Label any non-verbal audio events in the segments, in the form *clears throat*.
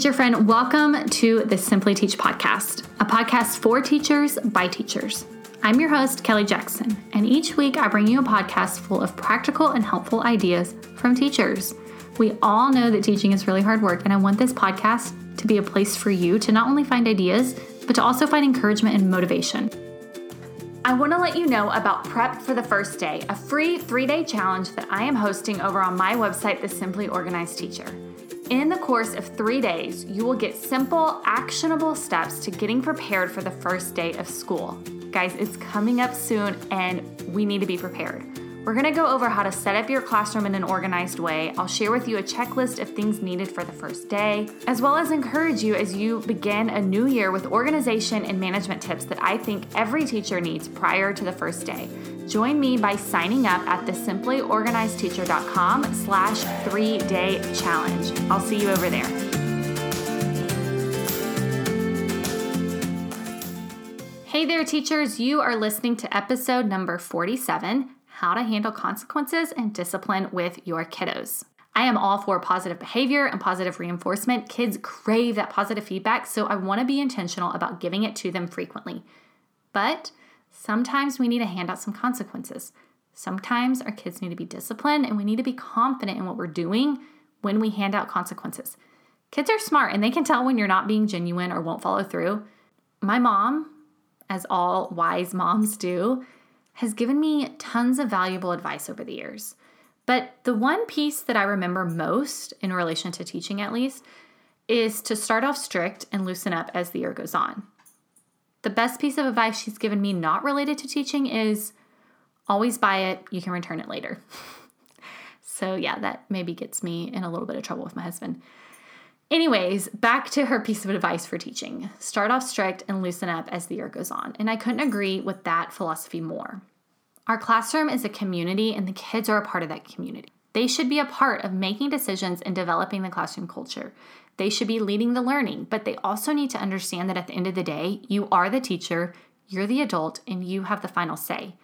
teacher friend, welcome to the Simply Teach podcast, a podcast for teachers by teachers. I'm your host, Kelly Jackson, and each week I bring you a podcast full of practical and helpful ideas from teachers. We all know that teaching is really hard work, and I want this podcast to be a place for you to not only find ideas, but to also find encouragement and motivation. I want to let you know about Prep for the First Day, a free three day challenge that I am hosting over on my website, The Simply Organized Teacher. In the course of three days, you will get simple, actionable steps to getting prepared for the first day of school. Guys, it's coming up soon and we need to be prepared. We're gonna go over how to set up your classroom in an organized way. I'll share with you a checklist of things needed for the first day, as well as encourage you as you begin a new year with organization and management tips that I think every teacher needs prior to the first day. Join me by signing up at the simplyorganizedteacher.com slash three day challenge. I'll see you over there. Hey there, teachers. You are listening to episode number 47 how to handle consequences and discipline with your kiddos. I am all for positive behavior and positive reinforcement. Kids crave that positive feedback, so I want to be intentional about giving it to them frequently. But sometimes we need to hand out some consequences. Sometimes our kids need to be disciplined and we need to be confident in what we're doing when we hand out consequences. Kids are smart and they can tell when you're not being genuine or won't follow through. My mom, as all wise moms do, has given me tons of valuable advice over the years. But the one piece that I remember most, in relation to teaching at least, is to start off strict and loosen up as the year goes on. The best piece of advice she's given me, not related to teaching, is always buy it, you can return it later. *laughs* so, yeah, that maybe gets me in a little bit of trouble with my husband. Anyways, back to her piece of advice for teaching start off strict and loosen up as the year goes on. And I couldn't agree with that philosophy more. Our classroom is a community, and the kids are a part of that community. They should be a part of making decisions and developing the classroom culture. They should be leading the learning, but they also need to understand that at the end of the day, you are the teacher, you're the adult, and you have the final say.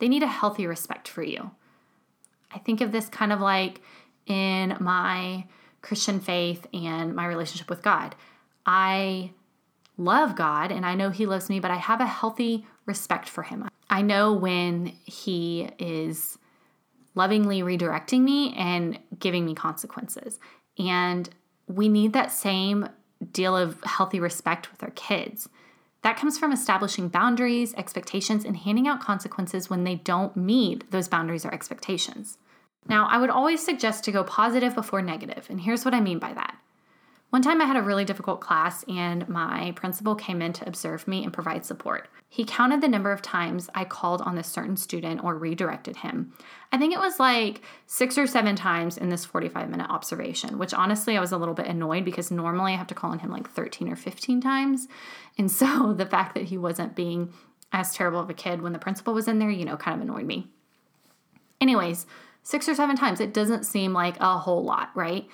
They need a healthy respect for you. I think of this kind of like in my Christian faith and my relationship with God. I love God and I know He loves me, but I have a healthy respect for Him. I know when He is lovingly redirecting me and giving me consequences. And we need that same deal of healthy respect with our kids. That comes from establishing boundaries, expectations, and handing out consequences when they don't meet those boundaries or expectations. Now, I would always suggest to go positive before negative, and here's what I mean by that. One time I had a really difficult class, and my principal came in to observe me and provide support. He counted the number of times I called on this certain student or redirected him. I think it was like six or seven times in this 45 minute observation, which honestly I was a little bit annoyed because normally I have to call on him like 13 or 15 times. And so *laughs* the fact that he wasn't being as terrible of a kid when the principal was in there, you know, kind of annoyed me. Anyways, six or seven times, it doesn't seem like a whole lot, right?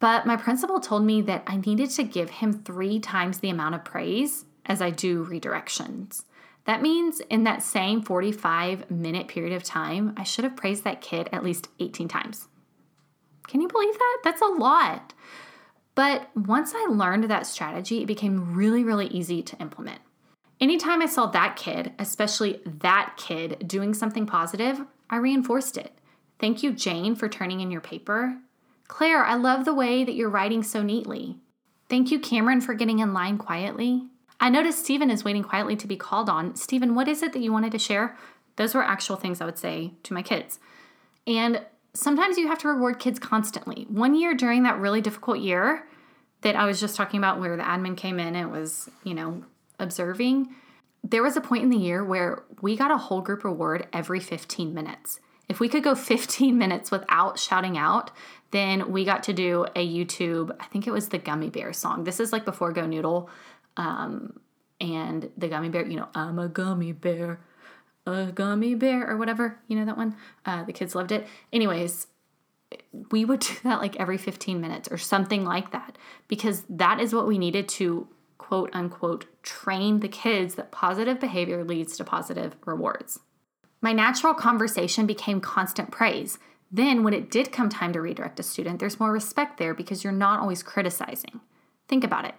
But my principal told me that I needed to give him three times the amount of praise as I do redirections. That means in that same 45 minute period of time, I should have praised that kid at least 18 times. Can you believe that? That's a lot. But once I learned that strategy, it became really, really easy to implement. Anytime I saw that kid, especially that kid, doing something positive, I reinforced it. Thank you, Jane, for turning in your paper. Claire, I love the way that you're writing so neatly. Thank you, Cameron, for getting in line quietly. I noticed Stephen is waiting quietly to be called on. Stephen, what is it that you wanted to share? Those were actual things I would say to my kids. And sometimes you have to reward kids constantly. One year during that really difficult year that I was just talking about where the admin came in and was, you know, observing, there was a point in the year where we got a whole group reward every 15 minutes. If we could go *laughs* 15 minutes without shouting out, then we got to do a YouTube, I think it was the Gummy Bear song. This is like before GoNoodle. Um, and the gummy bear, you know, I'm a gummy bear, a gummy bear, or whatever. You know that one? Uh, the kids loved it. Anyways, we would do that like every 15 minutes or something like that because that is what we needed to quote unquote train the kids that positive behavior leads to positive rewards. My natural conversation became constant praise. Then, when it did come time to redirect a student, there's more respect there because you're not always criticizing. Think about it.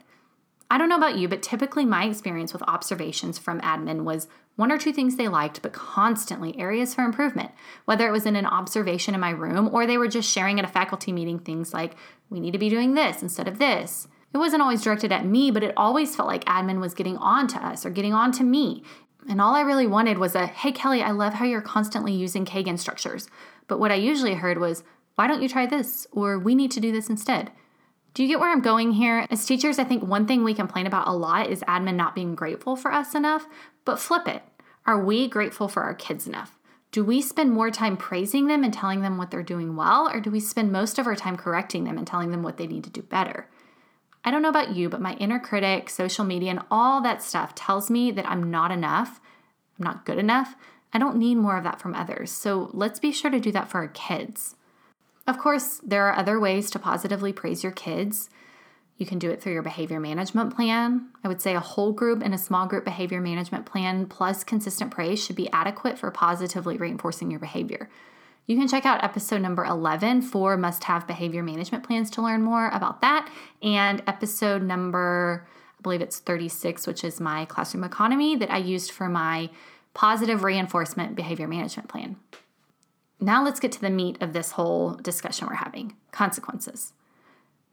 I don't know about you, but typically my experience with observations from admin was one or two things they liked, but constantly areas for improvement. Whether it was in an observation in my room or they were just sharing at a faculty meeting things like, we need to be doing this instead of this. It wasn't always directed at me, but it always felt like admin was getting on to us or getting on to me. And all I really wanted was a, hey, Kelly, I love how you're constantly using Kagan structures. But what I usually heard was, why don't you try this? Or we need to do this instead. Do you get where I'm going here? As teachers, I think one thing we complain about a lot is admin not being grateful for us enough, but flip it. Are we grateful for our kids enough? Do we spend more time praising them and telling them what they're doing well, or do we spend most of our time correcting them and telling them what they need to do better? I don't know about you, but my inner critic, social media, and all that stuff tells me that I'm not enough, I'm not good enough. I don't need more of that from others. So let's be sure to do that for our kids. Of course, there are other ways to positively praise your kids. You can do it through your behavior management plan. I would say a whole group and a small group behavior management plan plus consistent praise should be adequate for positively reinforcing your behavior. You can check out episode number 11 for must have behavior management plans to learn more about that, and episode number, I believe it's 36, which is my classroom economy that I used for my positive reinforcement behavior management plan. Now let's get to the meat of this whole discussion we're having consequences.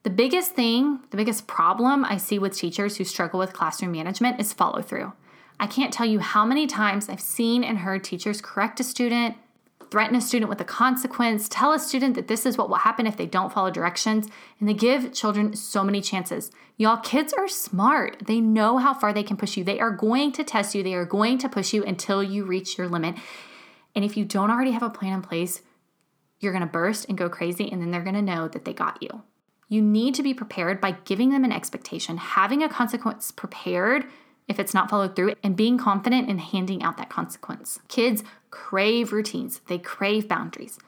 The biggest thing, the biggest problem I see with teachers who struggle with classroom management is follow through. I can't tell you how many times I've seen and heard teachers correct a student, threaten a student with a consequence, tell a student that this is what will happen if they don't follow directions, and they give children so many chances. Y'all, kids are smart. They know how far they can push you. They are going to test you, they are going to push you until you reach your limit. And if you don't already have a plan in place, you're going to burst and go crazy, and then they're going to know that they got you. You need to be prepared by giving them an expectation, having a consequence prepared if it's not followed through, and being confident in handing out that consequence. Kids crave routines, they crave boundaries.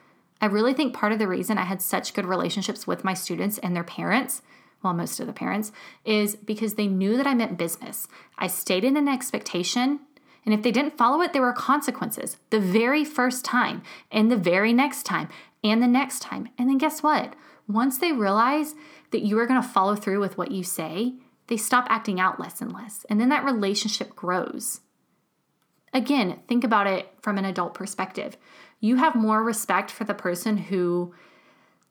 I really think part of the reason I had such good relationships with my students and their parents, well, most of the parents, is because they knew that I meant business. I stated an expectation and if they didn't follow it, there were consequences the very first time, and the very next time, and the next time. And then guess what? Once they realize that you are going to follow through with what you say, they stop acting out less and less. And then that relationship grows. Again, think about it from an adult perspective. You have more respect for the person who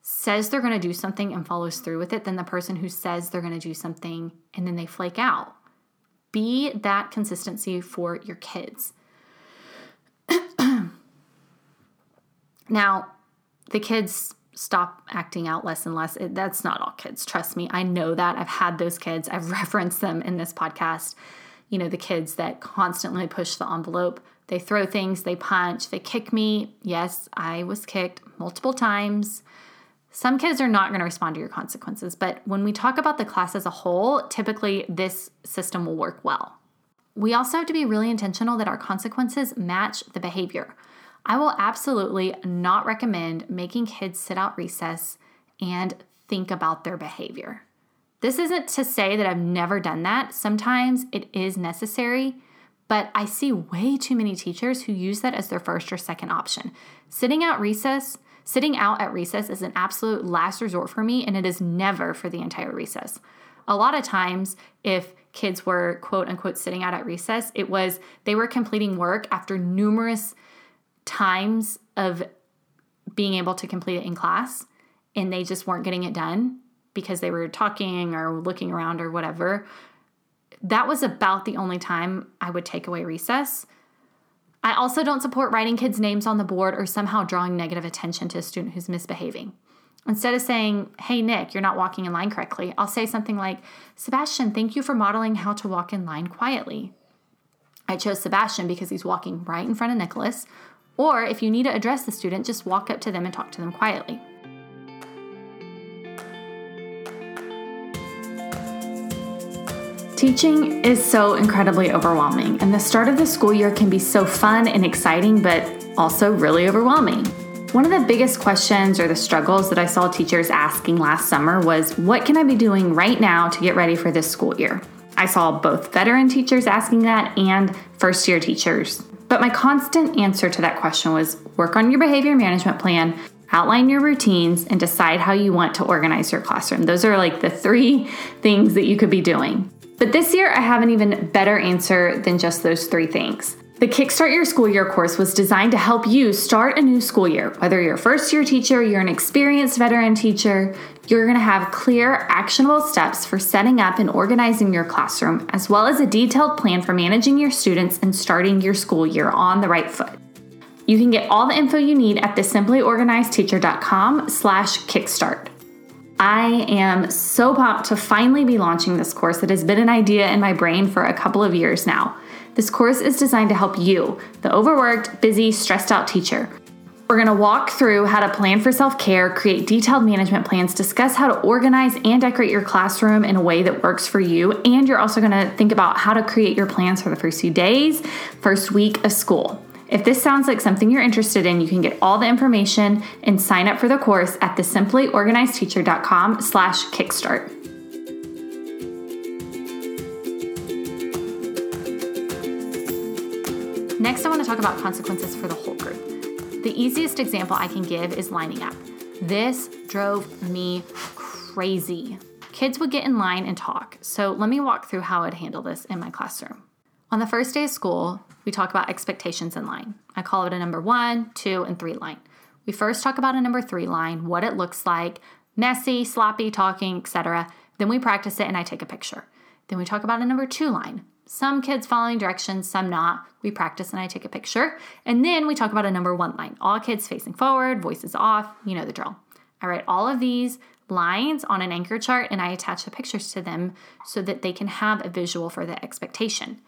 says they're going to do something and follows through with it than the person who says they're going to do something and then they flake out. Be that consistency for your kids. *clears throat* now, the kids stop acting out less and less. It, that's not all kids. Trust me. I know that. I've had those kids. I've *laughs* referenced them in this podcast. You know, the kids that constantly push the envelope. They throw things, they punch, they kick me. Yes, I was kicked multiple times. Some kids are not going to respond to your consequences, but when we talk about the class as a whole, typically this system will work well. We also have to be really intentional that our consequences match the behavior. I will absolutely not recommend making kids sit out recess and think about their behavior. This isn't to say that I've never done that. Sometimes it is necessary, but I see way too many teachers who use that as their first or second option. Sitting out recess Sitting out at recess is an absolute last resort for me, and it is never for the entire recess. A lot of times, if kids were quote unquote sitting out at recess, it was they were completing work after numerous times of being able to complete it in class, and they just weren't getting it done because they were talking or looking around or whatever. That was about the only time I would take away recess. I also don't support writing kids' names on the board or somehow drawing negative attention to a student who's misbehaving. Instead of saying, Hey, Nick, you're not walking in line correctly, I'll say something like, Sebastian, thank you for modeling how to walk in line quietly. I chose Sebastian because he's walking right in front of Nicholas. Or if you need to address the student, just walk up to them and talk to them quietly. Teaching is so incredibly overwhelming, and the start of the school year can be so fun and exciting, but also really overwhelming. One of the biggest questions or the struggles that I saw teachers asking last summer was what can I be doing right now to get ready for this school year? I saw both veteran teachers asking that and first year teachers. But my constant answer to that question was work on your behavior management plan, outline your routines, and decide how you want to organize your classroom. Those are like the three *laughs* things that you could be doing. But this year, I have an even better answer than just those three things. The Kickstart Your School Year course was designed to help you start a new school year. Whether you're a first year teacher, you're an experienced veteran teacher, you're going to have clear, actionable steps for setting up and organizing your classroom, as well as a detailed plan for managing your students and starting your school year on the right foot. You can get all the info you need at thesimplyorganizedteacher.com slash kickstart. I am so pumped to finally be launching this course that has been an idea in my brain for a couple of years now. This course is designed to help you, the overworked, busy, stressed out teacher. We're going to walk through how to plan for self care, create detailed management plans, discuss how to organize and decorate your classroom in a way that works for you, and you're also going to think about how to create your plans for the first few days, first week of school. If this sounds like something you're interested in, you can get all the information and sign up for the course at thesimplyorganizedteacher.com slash kickstart. Next, I want to talk about consequences for the whole group. The easiest example I can give is lining up. This drove me crazy. Kids would get in line and talk, so let me walk through how I'd handle this in my classroom. On the first day of school, we talk about expectations in line. I call it a number one, two, and three line. We first talk about a number three line, what it looks like, messy, sloppy talking, etc. Then we practice it and I take a picture. Then we talk about a number two line, some kids following directions, some not. We practice and I take a picture. And then we talk about a number one line. All kids facing forward, voices off, you know the drill. I write all of these lines on an anchor chart and I attach the pictures to them so that they can have a visual for the expectation.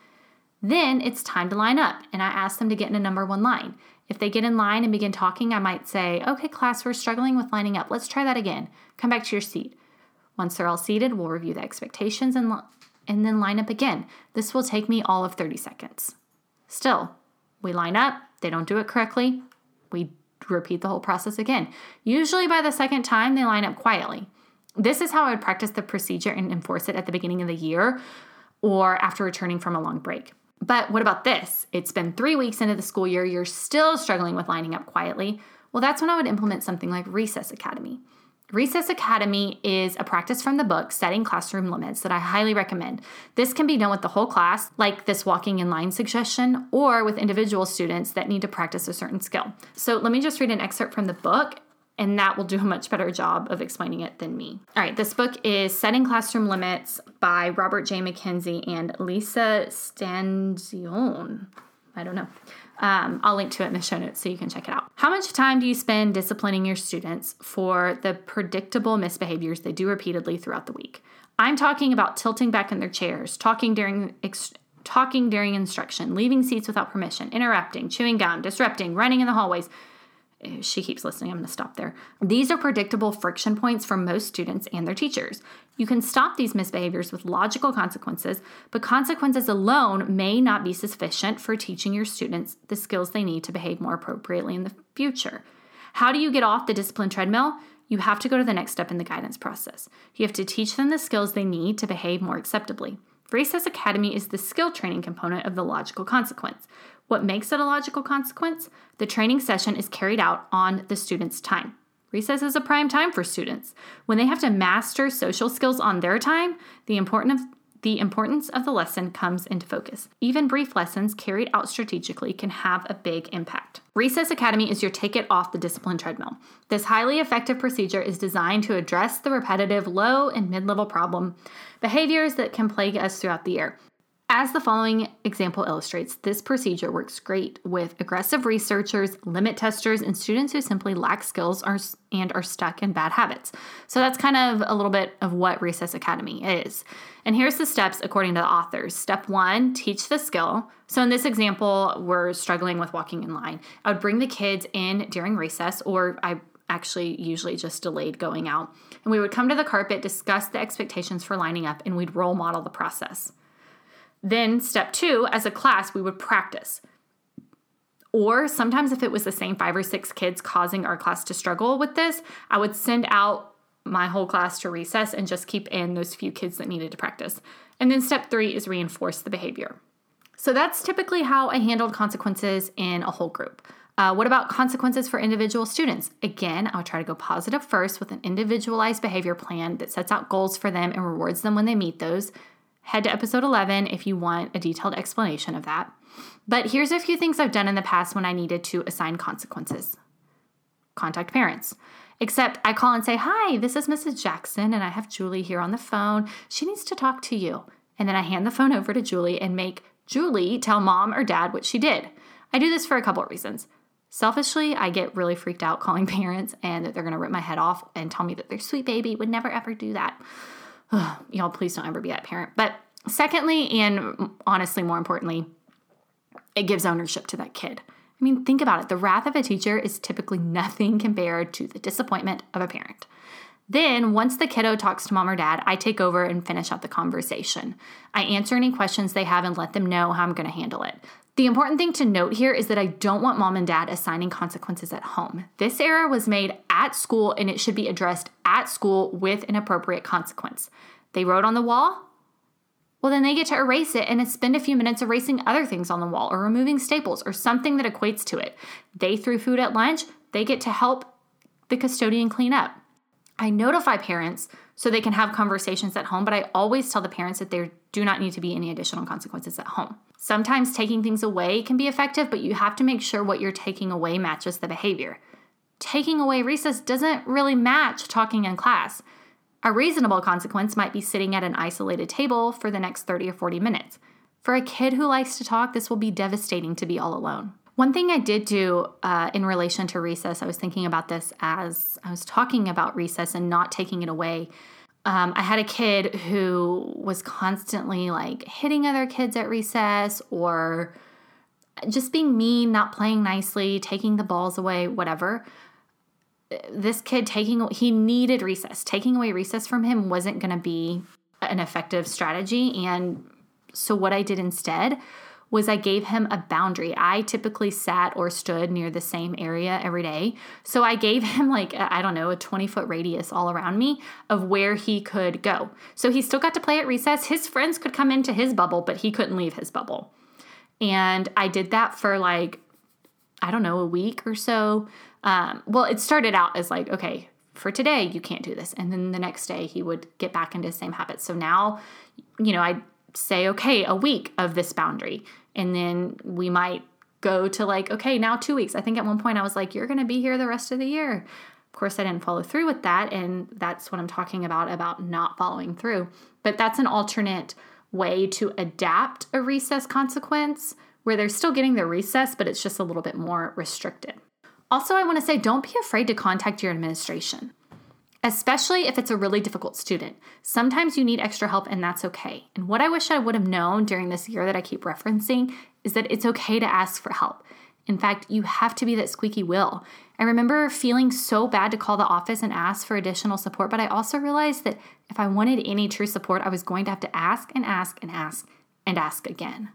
Then it's time to line up and I ask them to get in a number one line. If they get in line and begin talking, I might say, Okay, class, we're struggling with lining up. Let's try that again. Come back to your seat. Once they're all seated, we'll review the expectations and and then line up again. This will take me all of 30 seconds. Still, we line up, they don't do it correctly, we repeat the whole process again. Usually by the second time, they line up quietly. This is how I would practice the procedure and enforce it at the beginning of the year or after returning from a long break. But what about this? It's been three weeks into the school year, you're still struggling with lining up quietly. Well, that's when I would implement something like Recess Academy. Recess Academy is a practice from the book, Setting Classroom Limits, that I highly recommend. This can be done with the whole class, like this walking in line suggestion, or with individual students that need to practice a certain skill. So let me just read an excerpt from the book, and that will do a much better job of explaining it than me. All right, this book is Setting Classroom Limits by Robert J. MacKenzie and Lisa Stanzione. I don't know. Um, I'll link to it in the show notes so you can check it out. How much time do you spend disciplining your students for the predictable misbehaviors they do repeatedly throughout the week? I'm talking about tilting back in their chairs, talking during ex- talking during instruction, leaving seats without permission, interrupting, chewing gum, disrupting, running in the hallways, she keeps listening. I'm going to stop there. These are predictable friction points for most students and their teachers. You can stop these misbehaviors with logical consequences, but consequences alone may not be sufficient for teaching your students the skills they need to behave more appropriately in the future. How do you get off the discipline treadmill? You have to go to the next step in the guidance process. You have to teach them the skills they need to behave more acceptably. Recess Academy is the skill training component of the logical consequence. What makes it a logical consequence? The training session is carried out on the student's time. Recess is a prime time for students. When they have to master social skills on their time, the importance of the importance of the lesson comes into focus. Even brief lessons carried out strategically can have a big impact. Recess Academy is your ticket off the discipline treadmill. This highly effective procedure is designed to address the repetitive low and mid level problem behaviors that can plague us throughout the year. As the following example illustrates, this procedure works great with aggressive researchers, limit testers, and students who simply lack skills and are stuck in bad habits. So that's kind of a little bit of what Recess Academy is. And here's the steps according to the authors. Step one, teach the skill. So in this example, we're struggling with walking in line. I would bring the kids in during recess, or I actually usually just delayed going out. And we would come to the carpet, discuss the expectations for lining up, and we'd role model the process. Then, step two, as a class, we would practice. Or sometimes, if it was the same five or six kids causing our class to struggle with this, I would send out my whole class to recess and just keep in those few kids that needed to practice. And then, step three is reinforce the behavior. So, that's typically how I handled consequences in a whole group. Uh, what about consequences for individual students? Again, I'll try to go positive first with an individualized behavior plan that sets out goals for them and rewards them when they meet those. Head to episode 11 if you want a detailed explanation of that. But here's a few things I've done in the past when I needed to assign consequences contact parents. Except I call and say, Hi, this is Mrs. Jackson, and I have Julie here on the phone. She needs to talk to you. And then I hand the phone over to Julie and make Julie tell mom or dad what she did. I do this for a couple of reasons. Selfishly, I get really freaked out calling *laughs* parents and that they're to rip my head off and tell me that their sweet baby would never ever do that. Y'all, please don't ever be that parent. But secondly, and honestly, more importantly, it gives ownership to that kid. I mean, think about it. The wrath of a teacher is typically nothing compared to the disappointment of a parent. Then, once the kiddo talks to mom or dad, I take over and finish out the conversation. I answer any questions they have and let them know how I'm going to handle it. The important thing to note here is that I don't want mom and dad assigning consequences at home. This error was made at school and it should be addressed at school with an appropriate consequence. They wrote on the wall, well, then they get to erase it and spend a few minutes erasing other things on the wall or removing staples or something that equates to it. They threw food at lunch, they get to help the custodian clean up. I notify parents so they can have conversations at home, but I always tell the parents that there do not need to be any additional consequences at home. Sometimes taking things away can be effective, but you have to make sure what you're taking away matches the behavior. Taking away recess doesn't really match talking in class. A reasonable consequence might be sitting at an isolated table for the next 30 or 40 minutes. For a kid who likes to talk, this will be devastating to be all alone. One thing I did do uh, in relation to recess, I was thinking about this as I was talking about recess and not taking it away. Um, I had a kid who was constantly like hitting other kids at recess or just being mean, not playing nicely, taking the balls away, whatever this kid taking he needed recess. Taking away recess from him wasn't going to be an effective strategy and so what I did instead was I gave him a boundary. I typically sat or stood near the same area every day. So I gave *laughs* him like I don't know, a 20 foot radius all around me of where he could go. So he still got to play at recess. His friends could come into his bubble, but he couldn't leave his bubble. And I did that for like I don't know, a week or so. Um, well, it started out as like, okay, for today, you can't do this. And then the next day, he would get back into the same habits. So now, you know, I'd say, okay, a week of this boundary. And then we might go to like, okay, now two weeks. I think at one point I was like, you're going to be here the rest of the year. Of course, I didn't follow through with that. And that's what I'm talking about, about not following through. But that's an alternate way to adapt a recess consequence where they're still getting their recess, but it's just a little bit more restricted. Also, I want to say don't be afraid to contact your administration, especially if it's a really difficult student. Sometimes you need extra help, and that's okay. And what I wish I would have known during this year that I keep referencing is that it's okay to ask for help. In fact, you have to be that squeaky wheel. I remember feeling so bad to call the office and ask for additional support, but I also realized that if I wanted any true support, I was going to have to ask and ask and ask and ask again.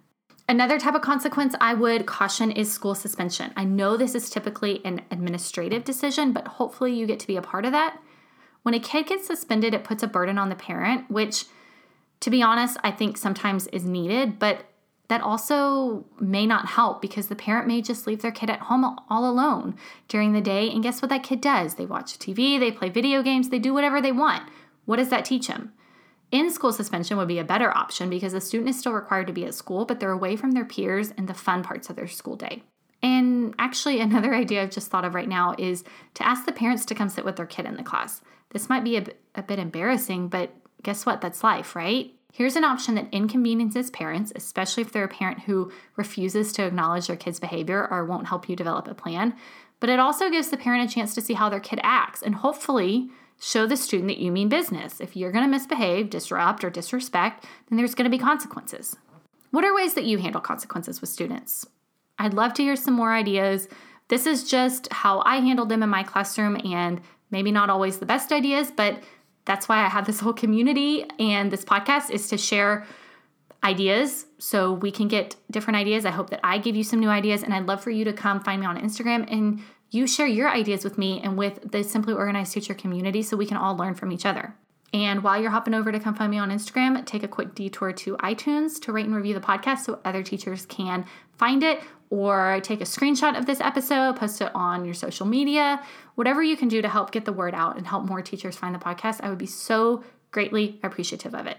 Another type of consequence I would caution is school suspension. I know this is typically an administrative decision, but hopefully you get to be a part of that. When a kid gets suspended, it puts a burden on the parent, which, to be honest, I think sometimes is needed, but that also may not help because the parent may just leave their kid at home all alone during the day. And guess what that kid does? They watch TV, they play video games, they do whatever they want. What does that teach them? In school suspension would be a better option because the student is still required to be at school, but they're away from their peers and the fun parts of their school day. And actually, another *laughs* idea I've just thought of right now is to ask the parents to come sit with their kid in the class. This might be a, bit embarrassing, but guess what? That's life, right? Here's an option that inconveniences parents, especially if they're a parent who refuses to acknowledge their kid's behavior or won't help you develop a plan. But it also gives the parent a chance to see how their kid acts and hopefully show the student that you mean business. If you're going to misbehave, disrupt, or disrespect, then there's going to be consequences. What are ways that you handle consequences with students? I'd love to hear some more ideas. This is just how I handled them in my classroom, and maybe not always the best ideas, but that's why I have this whole community and this podcast is to share ideas so we can get different ideas. I hope that I give you some new ideas, and I'd love for you to come find me on Instagram and you share your ideas with me and with the Simply Organized Teacher community so we can all learn from each other. And while you're hopping over to come find me on Instagram, take a quick detour to iTunes to rate and review the podcast so other teachers can find it. Or take a screenshot of this episode, post it on your social media, whatever you can do to help get the word out and help more teachers find the podcast, I would be so greatly appreciative of it.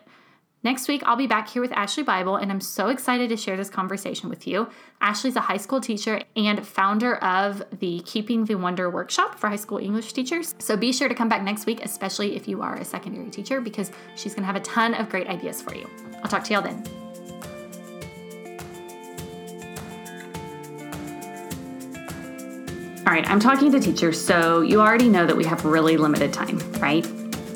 Next week, I'll be back here with Ashley Bible, and I'm so excited to share this conversation with you. Ashley's a high school teacher and founder of the Keeping the Wonder workshop for high school English teachers. So be sure to come back next week, especially if you are a secondary teacher, because she's going to have a ton of great ideas for you. I'll talk to y'all then. All right, I'm talking to teachers, so you already know that we have really limited time, right?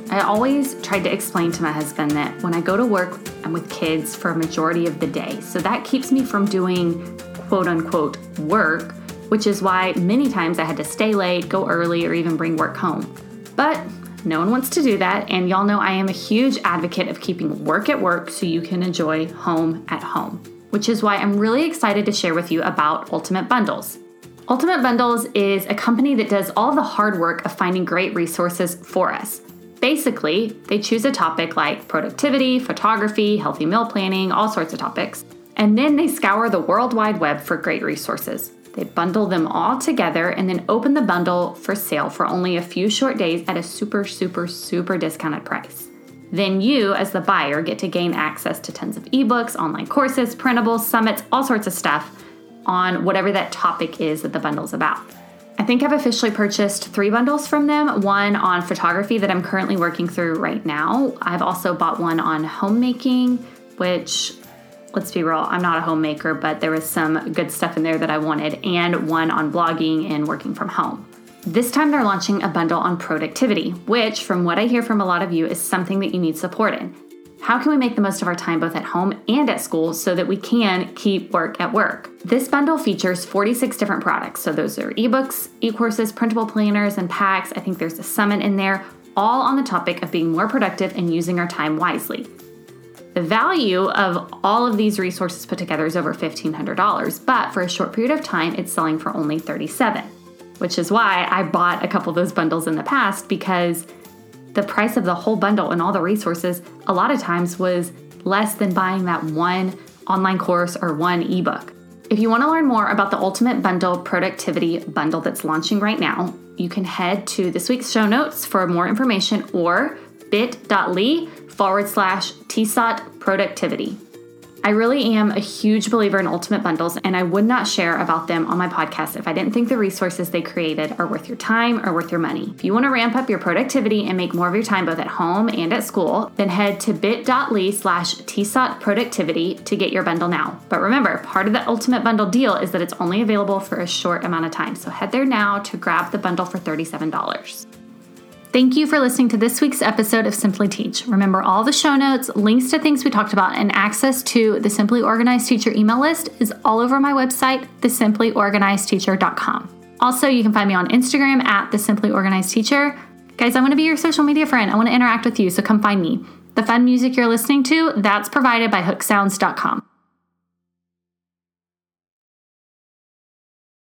I always tried to explain to my husband that when I go to work, I'm with kids for a majority of the day. So that keeps me from doing quote unquote work, which is why many times I had to stay late, go early, or even bring work home. But no one wants to do that, and y'all know I am a huge advocate of keeping work at work so you can enjoy home at home, which is why I'm really excited to share with you about Ultimate Bundles. Ultimate Bundles is a company that does all the hard work of finding great resources for us. Basically, they choose a topic like productivity, photography, healthy meal planning, all sorts of topics, and then they scour the World Wide Web for great resources. They bundle them all together and then open the bundle for sale for only a few short days at a super, super, super discounted price. Then you, as the buyer, get to gain access to tons of ebooks, online courses, printables, summits, all sorts of stuff on whatever that topic is that the bundle's about. I think I've officially purchased three bundles from them one on photography that I'm currently working through right now. I've also bought one on homemaking, which, let's be real, I'm not a homemaker, but there was some good stuff in there that I wanted, and one on blogging and working from home. This time they're launching a bundle on productivity, which, from what I hear from a lot of you, is something that you need support in. How can we make the most of our time both at home and at school so that we can keep work at work? This bundle features 46 different products. So those are ebooks, e-courses, printable planners, and packs. I think there's a summit in there, all on the topic of being more productive and using our time wisely. The value of all of these resources put together is over $1,500, but for a short period of time, it's selling for only 37, which is why I bought a couple of those bundles in the past because the price of the whole bundle and all the resources a lot of times was less than buying that one online course or one ebook. If you want to learn more about the Ultimate Bundle Productivity Bundle that's launching right now, you can head to this week's show notes for more information or bit.ly forward slash TSOT productivity. I really am a huge believer in ultimate bundles, and I would not share about them on my podcast if I didn't think the resources they created are worth your time or worth your money. If you want to ramp up your productivity and make more of your time both at home and at school, then head to bit.ly slash tsot productivity to get your bundle now. But remember, part of the ultimate bundle deal is that it's only available for a short amount of time. So head there now to grab the bundle for $37. Thank you for listening to this week's episode of Simply Teach. Remember, all the show notes, links to things we talked about, and access to the Simply Organized Teacher email list is all over my website, thesimplyorganizedteacher.com. Also, you can find me on Instagram at the Simply Organized Teacher. Guys, I want to be your social media friend. I want to interact with you, so come find me. The fun music you're listening to, that's provided by hooksounds.com.